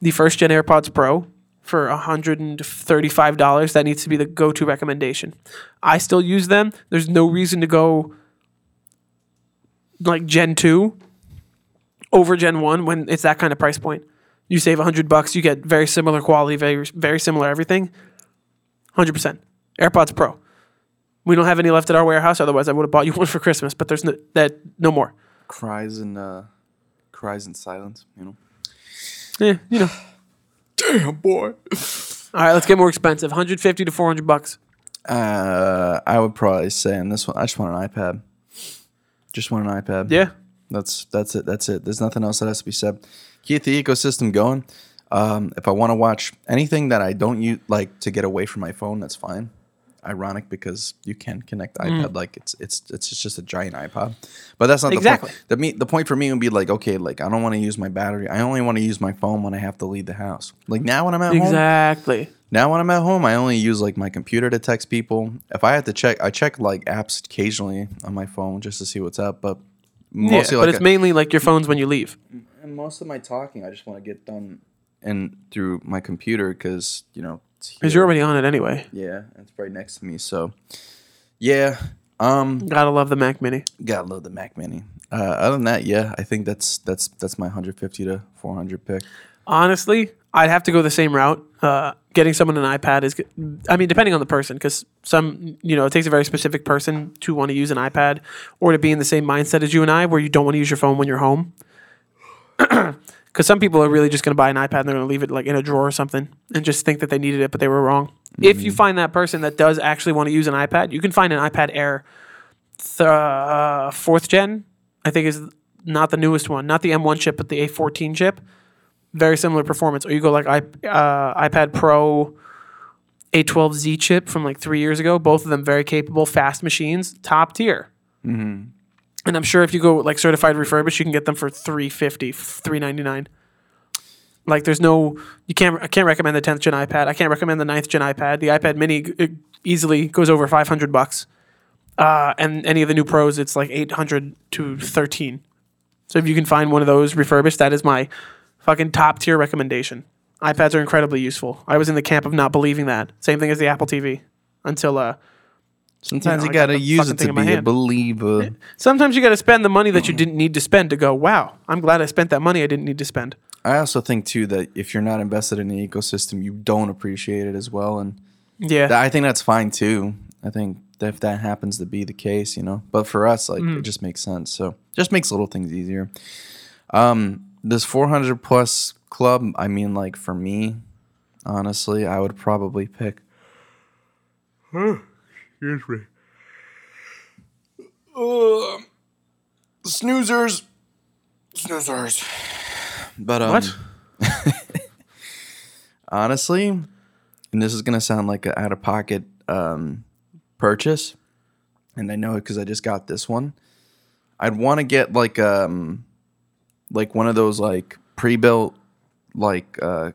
the first gen AirPods Pro for $135, that needs to be the go to recommendation. I still use them. There's no reason to go like Gen 2 over Gen 1 when it's that kind of price point. You save 100 bucks, you get very similar quality, very very similar everything. 100%. AirPods Pro. We don't have any left at our warehouse, otherwise I would have bought you one for Christmas, but there's no, that no more. Cries and uh, cries in silence. You know. Yeah, you know. Damn boy. All right, let's get more expensive. 150 to 400 bucks. Uh, I would probably say on this one, I just want an iPad. Just want an iPad. Yeah. That's that's it. That's it. There's nothing else that has to be said. Keep the ecosystem going. Um, if I want to watch anything that I don't use, like to get away from my phone, that's fine. Ironic because you can connect Mm. iPad like it's it's it's just a giant iPod, but that's not Exactly. the point. The me the point for me would be like okay, like I don't want to use my battery. I only want to use my phone when I have to leave the house. Like now when I'm at home, Exactly. now when I'm at home, I only use like my computer to text people. If I have to check, I check like apps occasionally on my phone just to see what's up. But Yeah, mostly but like it's mainly like your phones when you leave. and most of my talking, I just want to get done and through my computer because you know Because you're already on it anyway. yeah, it's right next to me. So yeah, um, Gotta love the Mac Mini. gotta love the Mac Mini. Uh, other than that, yeah, I think that's that's that's my 150 to 400 pick. Honestly, I'd have to go the same route. Uh, getting someone an iPad is, I mean, depending on the person, because some, you know, it takes a very specific person to want to use an iPad or to be in the same mindset as you and I, where you don't want to use your phone when you're home. Because some people are really just going to buy an iPad and they're going to leave it like in a drawer or something and just think that they needed it, but they were wrong. If you find that person that does actually want to use an iPad, you can find an iPad Air th- uh, fourth gen. I think is not the newest one, not the M1 chip, but the A14 chip. Very similar performance. Or you go like I, uh, iPad Pro A12Z chip from like three years ago. Both of them very capable, fast machines, top tier. And I'm sure if you go like certified refurbished, you can get them for 350 399 Like there's no you can't I can't recommend the 10th gen iPad. I can't recommend the 9th gen iPad. The iPad mini it easily goes over 500 bucks. Uh, and any of the new pros it's like 800 to 13. So if you can find one of those refurbished, that is my fucking top tier recommendation. iPads are incredibly useful. I was in the camp of not believing that. Same thing as the Apple TV until uh Sometimes You you, know, got gotta the use it to be a believer. Sometimes you got to spend the money that you didn't need to spend to go, wow, I'm glad I spent that money I didn't need to spend. I also think too that if you're not invested in the ecosystem, you don't appreciate it as well, and Yeah. That- I think that's fine too. I think that if that happens to be the case, you know. But for us, like Mm-hmm. it just makes sense. So just makes little things easier. Um, this 400 plus club, I mean, like for me, honestly, I would probably pick. Excuse me. Uh, snoozers, snoozers. But um, what? honestly, and this is gonna sound like an out of pocket um, purchase, and I know it because I just got this one. I'd want to get like um like one of those like pre-built like uh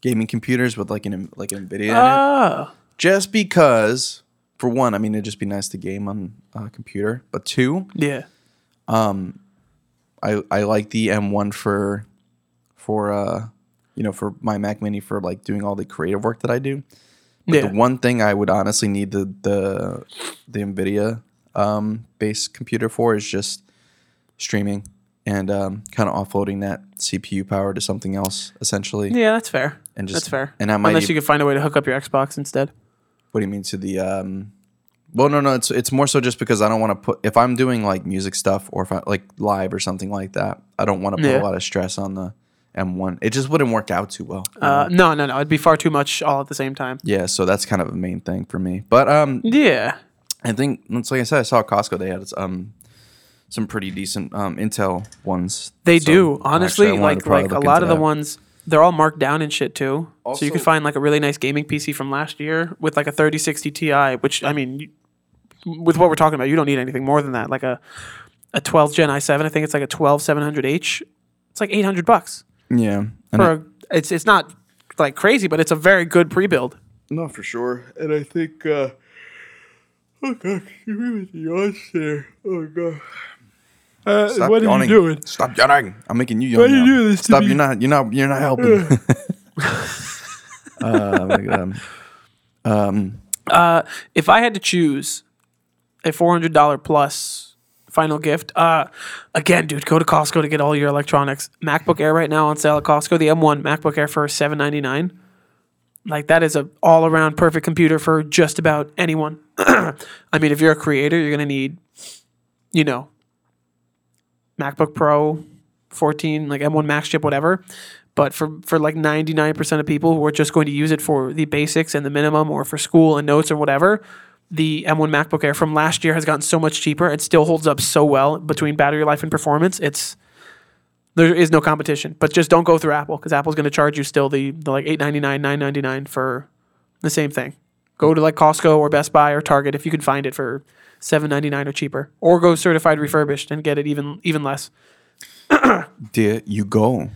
gaming computers with like an like an Nvidia in it, Ah. just because. For one, I mean, it'd just be nice to game on a computer. But two, Yeah. Um, I I like the M1 for for uh you know for my Mac Mini for like doing all the creative work that I do. But Yeah. the one thing I would honestly need the the the Nvidia um based computer for is just streaming. And um, kind of offloading that CPU power to something else, essentially. Yeah, that's fair. And just that's fair. And I might. Unless you could find a way to hook up your Xbox instead. what do you mean to the? Um, well, no, no. It's it's more so just because I don't want to put if I'm doing like music stuff or if I like live or something like that. I don't want to put Yeah. a lot of stress on the M1. It just wouldn't work out too well. Uh, no, no, no. It'd be far too much all at the same time. yeah, so that's kind of a main thing for me. But um, Yeah. I think it's like I said, I saw Costco they had um some pretty decent um Intel ones. They So, do. Honestly, I wanted like like a lot into of the ones they're all marked down and shit too. so you could find like a really nice gaming PC from last year with like a 3060 Ti, which I mean, you, with what we're talking about, you don't need anything more than that. Like a a 12 Gen i7, I think it's like a 12 700H. It's like 800 bucks Yeah, and for I- a, it's it's not like crazy, but it's a very good pre-build. no, for sure. And I think. uh Oh god, you with the yawns there. Oh god. Uh, Stop yawning. Are you doing? Stop yawning. I'm making you yawn. Why do you now. do this to Stop. me? You're not. You're not. You're not helping. uh, my God. um, Uh, if I had to choose a four hundred dollar plus final gift, uh, again, dude, go to Costco to get all your electronics. MacBook Air right now on sale at Costco. The M1 MacBook Air for seven ninety nine. Like that is a all around perfect computer for just about anyone. I mean, if you're a creator, you're gonna need, you know, MacBook Pro, fourteen, like M1 Max chip, whatever. But for, for like 99% of people who are just going to use it for the basics and the minimum or for school and notes or whatever, the M1 MacBook Air from last year has gotten so much cheaper. It still holds up so well between battery life and performance. It's there is no competition. But just don't go through Apple because Apple's going to charge you still the, the like 899 999 for the same thing. Go to like Costco or Best Buy or Target if you can find it for 799 or cheaper. Or go certified refurbished and get it even even less. there you go.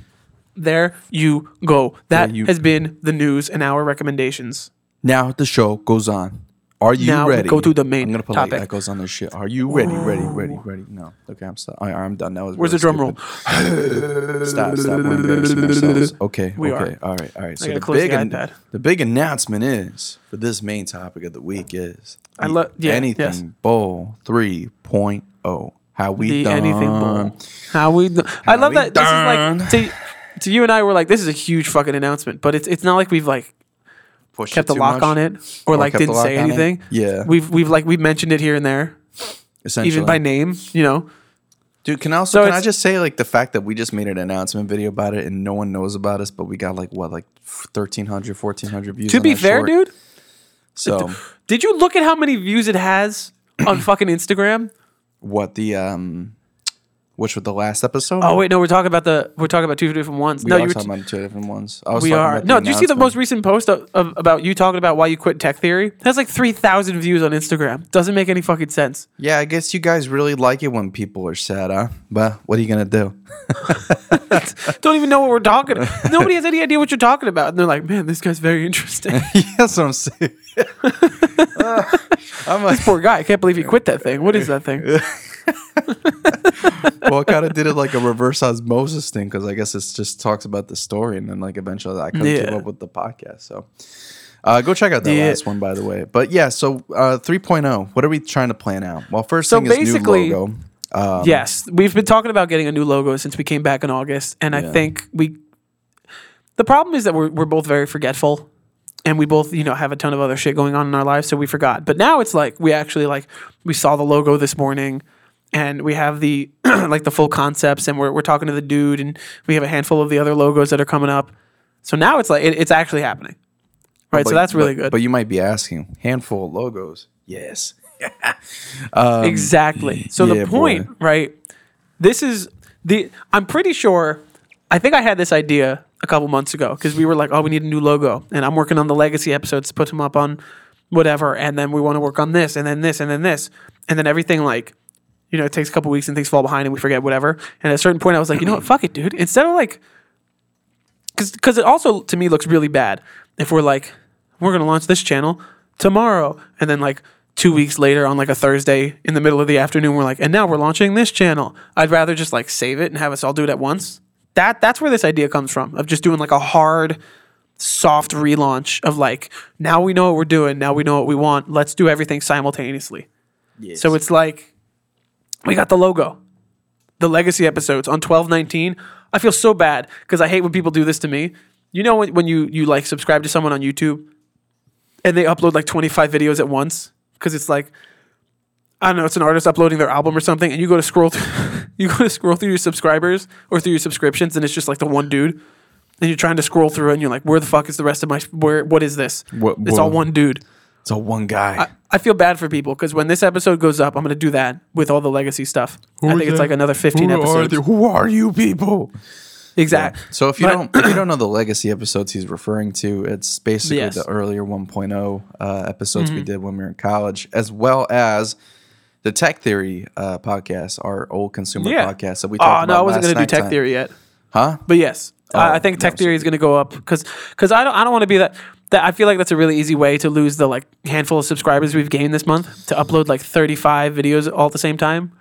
There you go. That you- has been the news and our recommendations. Now the show goes on. Are you Now ready? go to the main I'm gonna put topic. like echoes on this shit. Are you ready? Ready? Ready? Ready? No. Okay, I'm stop. All right, I'm done. That was Where's really the drum roll? Stop! Stop! We're embarrassing ourselves. Okay. We okay. are. All right. All right. So the big the an- the big announcement is for this main topic of the week is I the yeah, anything yes. bowl 3.0. How we the done? anything bowl. How we? do- I love that. This is like to, to you and I. We're like, this is a huge fucking announcement, but it's it's not like we've like Pushed kept too lock much? on it or like didn't say anything. Yeah. we've we've like we've mentioned it here and there, Essentially. even by name. You know, Dude, can I also So can I just say like the fact that we just made an announcement video about it and no one knows about us, but we got like what like 1300, 1400 views. to be fair, short. dude, So did you look at how many views it has on fucking Instagram? what the um, which was the last episode? Oh wait, no, we're talking about the we're talking about two different ones. we no, are you were talking about two different ones. I was we are. about No, did you see the most recent post of, of, about you talking about why you quit Tech Theory? It has like three thousand views on Instagram. Doesn't make any fucking sense. Yeah, I guess you guys really like it when people are sad, huh? But what are you gonna do? Don't even know what we're talking. Nobody has any idea what you're talking about, and they're like, "Man, this guy's very interesting." yeah, that's what I'm saying. Uh, I'm like, Poor guy. I can't believe he quit that thing. What is that thing? well, I kind of did it like a reverse osmosis thing because I guess it just talks about the story, and then like eventually I kind of Yeah. came up with the podcast. So uh, go check out that Yeah. last one, by the way. But yeah, so uh, 3.0, what are we trying to plan out? Well, first So thing is new logo. Um, yes, we've been talking about getting a new logo since we came back in August, and I think we. The problem is that we're we're both very forgetful, and we both you know have a ton of other shit going on in our lives, so we forgot. But now it's like we actually like we saw the logo this morning, and we have the like the full concepts, and we're we're talking to the dude, and we have a handful of the other logos that are coming up. So now it's like it, it's actually happening, right? but- so that's really but- good. But you might be asking, handful of logos. Yes. Um, exactly. So yeah, the point, right? This is the. I'm pretty sure. I think I had this idea a couple months ago because we were like, "Oh, we need a new logo," and I'm working on the legacy episodes to put them up on whatever, and then we want to work on this, and then this, and then this, and then everything like, you know, it takes a couple weeks and things fall behind and we forget whatever. And at a certain point, I was like, you know what, fuck it, dude. Instead of like, because it also to me looks really bad if we're like, we're gonna launch this channel tomorrow, and then like two weeks later on like a Thursday in the middle of the afternoon, we're like, and now we're launching this channel. I'd rather just like save it and have us all do it at once. That that's where this idea comes from of just doing like a hard, soft relaunch of like now we know what we're doing, now we know what we want. Let's do everything simultaneously. Yes. So it's like we got the logo. the legacy episodes on 1219, I feel so bad because I hate when people do this to me. You know when, when you you like subscribe to someone on YouTube and they upload like 25 videos at once because it's like I don't know, it's an artist uploading their album or something, and you go to scroll through, you go to scroll through your subscribers or through your subscriptions, and it's just like the one dude, and you're trying to scroll through and you're like, where the fuck is the rest of my where? What is this? What- it's all one dude. It's all one guy. I feel bad for people because when this episode goes up, I'm gonna do that with all the legacy stuff. I think it's like another 15 Who are, episodes. the- who are you people? Exactly. So if you But- don't if you don't know the legacy episodes he's referring to, it's basically Yes. the earlier 1.0 uh, episodes Mm-hmm. we did when we were in college, as well as the Tech Theory uh, podcast, our old consumer Yeah. podcast that we talked about. Oh talked no. I wasn't gonna do tech time. theory yet. huh? But yes, I, I think tech theory is going to go up because because I don't I don't want to be that that I feel like that's a really easy way to lose the like handful of subscribers we've gained this month to upload like 35 videos all at the same time.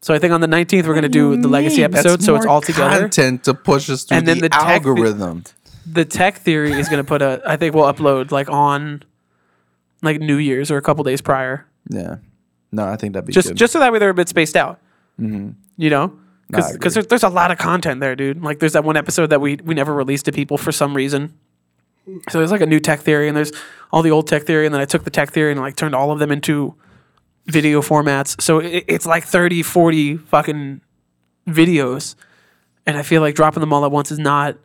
So I think on the 19th we're going to do the legacy That's episode, so it's all together. Content to push us through And then the, the tech the- algorithm. The tech theory is going to put a I think we'll upload like on like New Year's or a couple days prior, yeah. No, I think that'd be just good. just so that way they're a bit spaced out. Mm-hmm. You know. No, Because there's, there's a lot of content there, dude. Like there's that one episode that we we never released to people for some reason. So there's like a new tech theory, and there's all the old tech theory, and then I took the tech theory and like turned all of them into video formats. So it, it's like 30, 40 fucking videos, and I feel like dropping them all at once is not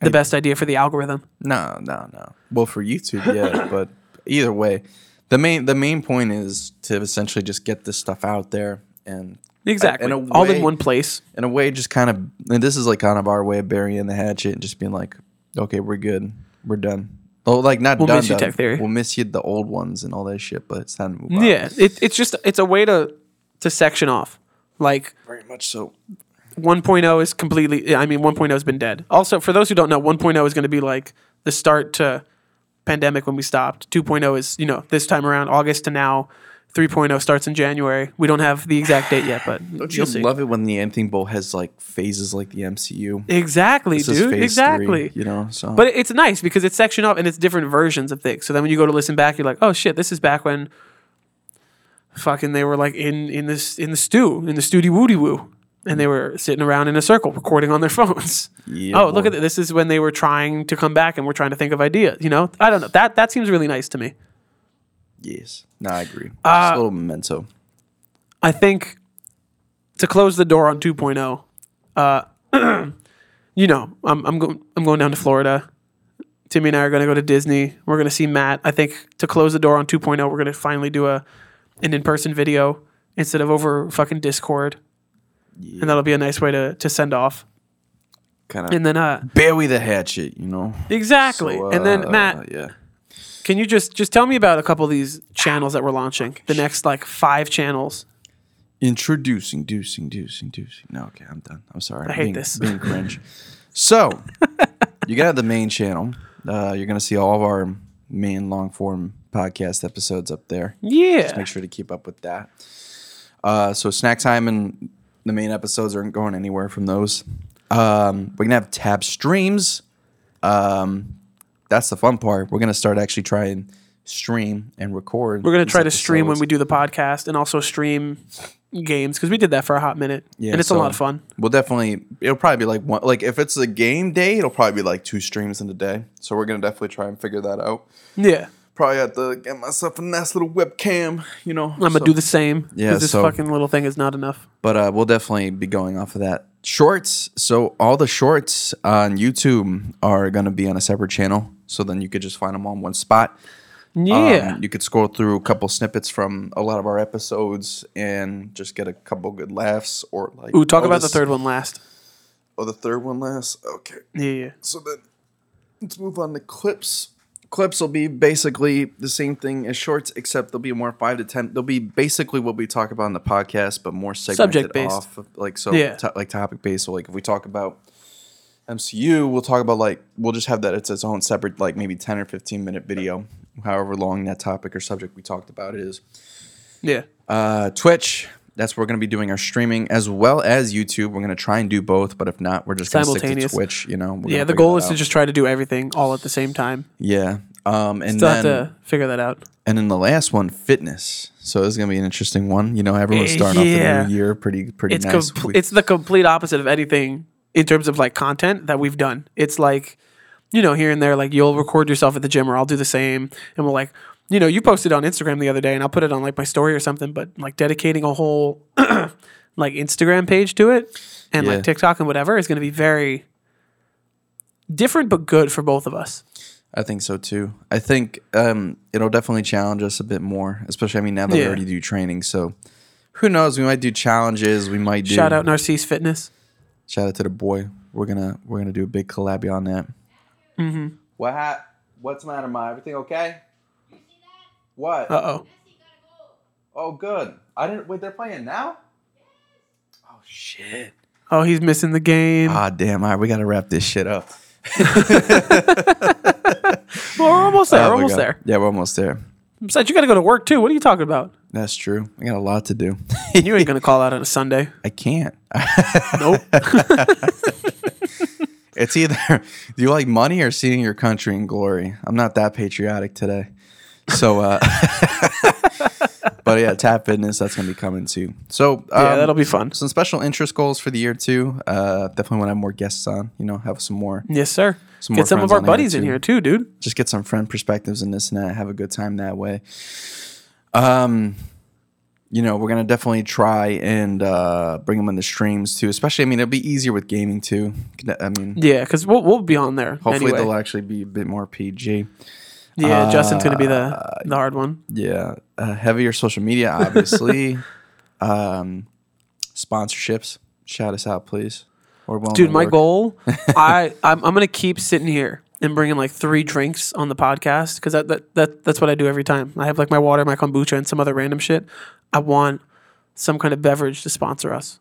the best idea for the algorithm. No, no, no. Well, for YouTube, yeah, but either way, the main the main point is to essentially just get this stuff out there and Exactly, in a all in one place. in a way just kind of and this is like kind of our way of burying the hatchet and just being like, okay, we're good, we're done. Oh, like not We'll done. miss you. Tech Theory. We'll miss you the old ones and all that shit, but it's time to move on. Yeah, it, it's just it's a way to to section off like. very much so. 1.0 is completely I mean 1.0 has been dead. Also, for those who don't know, 1.0 is going to be like the start to pandemic when we stopped. 2.0 is, you know, this time around August to now. 3.0 starts in January. We don't have the exact date yet, but Don't you you'll see. love it when the Anything Bowl has like phases like the MCU? exactly, This is dude. Exactly. three, you know, so But it's nice because it's sectioned off and it's different versions of things. So then when you go to listen back, you're like, oh shit, this is back when fucking they were like in in this in the stew in the stewdy woody woo, and they were sitting around in a circle recording on their phones. Yeah, oh, look at this. This is when they were trying to come back and we're trying to think of ideas. You know, I don't know. That that seems really nice to me. yes, no, I agree. Uh, just a little memento. I think to close the door on 2.0, uh, you know, I'm I'm going I'm going down to Florida. Timmy and I are going to go to Disney. We're going to see Matt. I think to close the door on 2.0, we're going to finally do a an in-person video instead of over fucking Discord. And that'll be a nice way to to send off. Kind of And then uh bury the hatchet, you know. exactly. So, and then uh, Matt, yeah. can you just just tell me about a couple of these channels that we're launching? The next like 5 channels. Introducing, deucing, deucing, deucing. No, okay, I'm done. I'm sorry. I hate being, this. Being cringe. So, you got the main channel. Uh, you're gonna see all of our main long form podcast episodes up there. Yeah. Just make sure to keep up with that. Uh, so snack time and the main episodes aren't going anywhere from those. Um, we're gonna have tab streams. Um, that's the fun part. We're gonna start actually trying stream and record. We're gonna try to stream when episodes. we do the podcast and also stream games because we did that for a hot minute Yeah, and it's a lot of fun. We'll definitely. It'll probably be like one. Like if it's a game day, it'll probably be like two streams in a day. So we're gonna definitely try and figure that out. Yeah, Probably have to get myself a nice little webcam. You know. I'm gonna do the same. Yeah, this so- fucking little thing is not enough. But uh, we'll definitely be going off of that. Shorts. So all the shorts on YouTube are gonna be on a separate channel. So then you could just find them all on one spot. Yeah, Um, you could scroll through a couple snippets from a lot of our episodes and just get a couple good laughs or like. Ooh, talk oh, about the this- third one last. Oh, the third one last. Okay. Yeah, yeah. So then let's move on to clips. Clips will be basically the same thing as shorts, except they'll be more five to ten. They'll be basically what we talk about in the podcast, but more segmented Subject-based. off of like so Yeah. to- like topic based. So like if we talk about MCU, we'll talk about like we'll just have that it's its own separate like maybe ten or fifteen minute video, however long that topic or subject we talked about is. yeah. Uh, Twitch. That's where we're going to be doing our streaming as well as YouTube. We're going to try and do both, but if not, we're just going to stick to Simultaneous. Twitch. You know, Yeah, the goal is to just try to do everything all at the same time. Yeah. Um, and Still then have to figure that out. And then the last one, fitness. So this is gonna be an interesting one. You know, everyone's Eh, starting yeah. off the new year pretty pretty It's nice. com- it's the complete opposite of anything in terms of like content that we've done. It's like, you know, here and there, like you'll record yourself at the gym, or I'll do the same, and we'll like, you know, you posted on Instagram the other day, and I'll put it on like my story or something. But like dedicating a whole like Instagram page to it, and Yeah. like TikTok and whatever is going to be very different but good for both of us. I think so too. I think um, it'll definitely challenge us a bit more, especially I mean now that we already do training. So who knows? We might do challenges. We might do Shout out Narcisse Fitness. Shout out to the boy. We're gonna we're gonna do a big collab on that. Mm-hmm. What ha- What's the matter, Ma? Everything okay? What? Uh oh. oh, good. I didn't. Wait, they're playing now. Oh shit. Oh, he's missing the game. Ah, damn. All right, we gotta wrap this shit up. well, we're almost there. Oh, we're almost there. Yeah, we're almost there. Besides, you got to go to work too. What are you talking about? That's true. I got a lot to do. You ain't gonna call out on a Sunday. I can't. Nope. It's either do you like money or seeing your country in glory. I'm not that patriotic today. So, uh, but yeah, TAB fitness that's gonna be coming too. So yeah, um, that'll be fun. some special interest goals for the year too. Uh, definitely want to have more guests on. You know, have some more, Yes, sir. Some Get some of our buddies in here too, dude. just get some friend perspectives and this and that. Have a good time that way. Um, you know, we're gonna definitely try and uh, bring them in the streams too. Especially, I mean, it'll be easier with gaming too. I mean, Yeah, because we'll we'll be on there. hopefully anyway. they'll actually be a bit more PG. Yeah, Justin's gonna be the Uh, the hard one. Yeah, uh, heavier social media, obviously. um, sponsorships, shout us out, please. We're Dude, my goal, I I'm, I'm gonna keep sitting here and bringing like three drinks on the podcast because that, that that that's what I do every time. I have like my water, my kombucha, and some other random shit. I want some kind of beverage to sponsor us.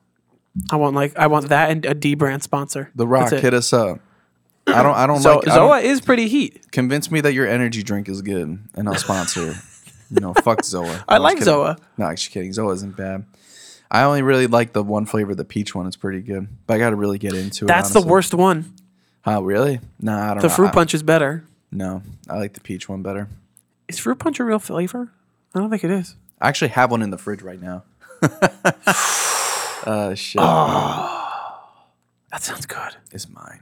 I want like I want that and a dbrand sponsor. The Rock, hit us up. I don't. I don't So like. I don't- Zoa is pretty heat. convince me that your energy drink is good, and I'll sponsor. you know, fuck Zoa. I like kidding. Zoa. No, actually kidding. Zoa isn't bad. I only really like the one flavor, the peach one. It's pretty good, but I got to really get into it. That's the worst one. Oh, really? Nah, I don't The know. fruit I- punch is better. No, I like the peach one better. Is fruit punch a real flavor? I don't think it is. I actually have one in the fridge right now. uh, shit. That sounds good. It's mine.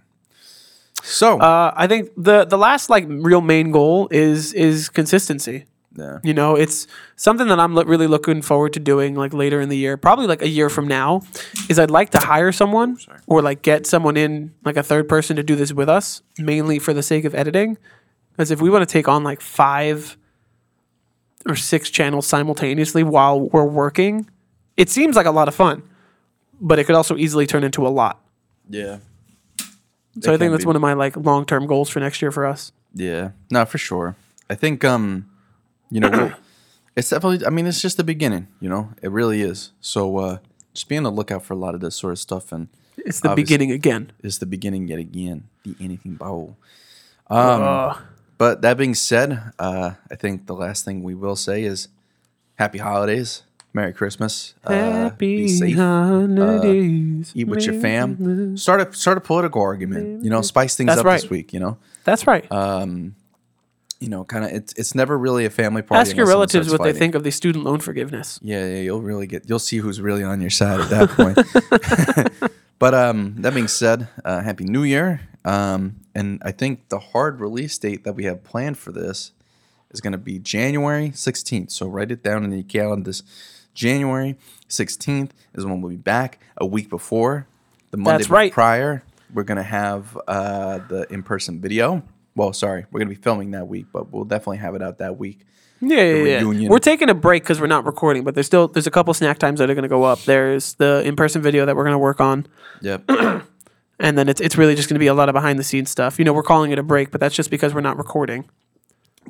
So, Uh, I think the the last like real main goal is is consistency. yeah. You know, it's something that I'm lo- really looking forward to doing like later in the year, probably like a year from now. Is I'd like to hire someone or like get someone in like a third person to do this with us, mainly for the sake of editing. Because if we want to take on like five or six channels simultaneously while we're working, it seems like a lot of fun, but it could also easily turn into a lot. Yeah. So I think that's be. one of my like long term goals for next year for us. Yeah, no, for sure. I think, um, you know, we'll, it's definitely. I mean, it's just the beginning. You know, it really is. So, uh, just be on the lookout for a lot of this sort of stuff, and It's the beginning again. it's the beginning yet again. The anything bowl. Um, Uh, but that being said, uh, I think the last thing we will say is happy holidays, Merry Christmas, uh, happy be safe, holidays. eat with your fam, start a start a political argument. You know, spice things That's up right. this week. You know, That's right. you know, kind of. It's it's never really a family party. Ask your relatives what they think of the student loan forgiveness. Yeah, yeah, you'll really get you'll see who's really on your side at that point. but um that being said, uh, happy new year. Um and I think the hard release date that we have planned for this is going to be January 16th. So write it down in your calendars. January 16th is when we'll be back a week before. The Monday That's right. prior, we're going to have uh the in-person video. Well, sorry, we're going to be filming that week, but we'll definitely have it out that week. Yeah, yeah, yeah. We're taking a break because we're not recording, but there's still there's a couple snack times that are going to go up. There's the in person video that we're going to work on, Yep. and then it's it's really just going to be a lot of behind the scenes stuff. You know, we're calling it a break, but that's just because we're not recording.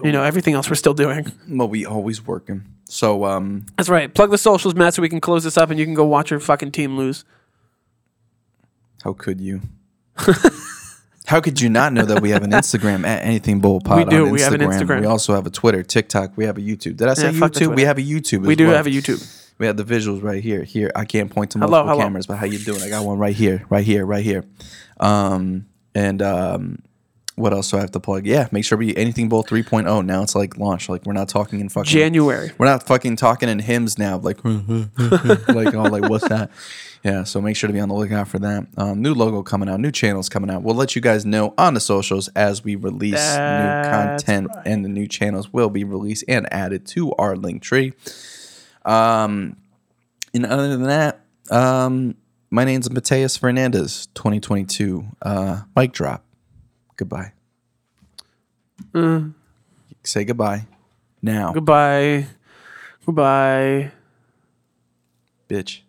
You know, everything else we're still doing. well, we always working. So um That's right. Plug the socials, Matt, so we can close this up and you can go watch your fucking team lose. How could you? How could you not know that we have an Instagram at Anything Bowl Pod? We do. On We have an Instagram. We also have a Twitter, TikTok. We have a YouTube. Did I say Yeah, fuck the YouTube? We Twitter. have a YouTube. We as do well. have a YouTube. We have the visuals right here. Here, I can't point to Hello, multiple hello. cameras, but how you doing? I got one right here, right here, right here. Um, and um, what else do I have to plug? Yeah, make sure we anything bowl 3.0. Now it's like launch. Like we're not talking in fucking January. We're not fucking talking in hymns now. Like like oh like what's that? Yeah, so make sure to be on the lookout for that. Um, new logo coming out, new channels coming out. We'll let you guys know on the socials as we release That's new content, and the new channels will be released and added to our Linktree. Um, and other than that, um, my name's Mateus Fernandez, 2022. Uh, mic drop. Goodbye. Uh. Say goodbye now, Goodbye. Goodbye. bitch.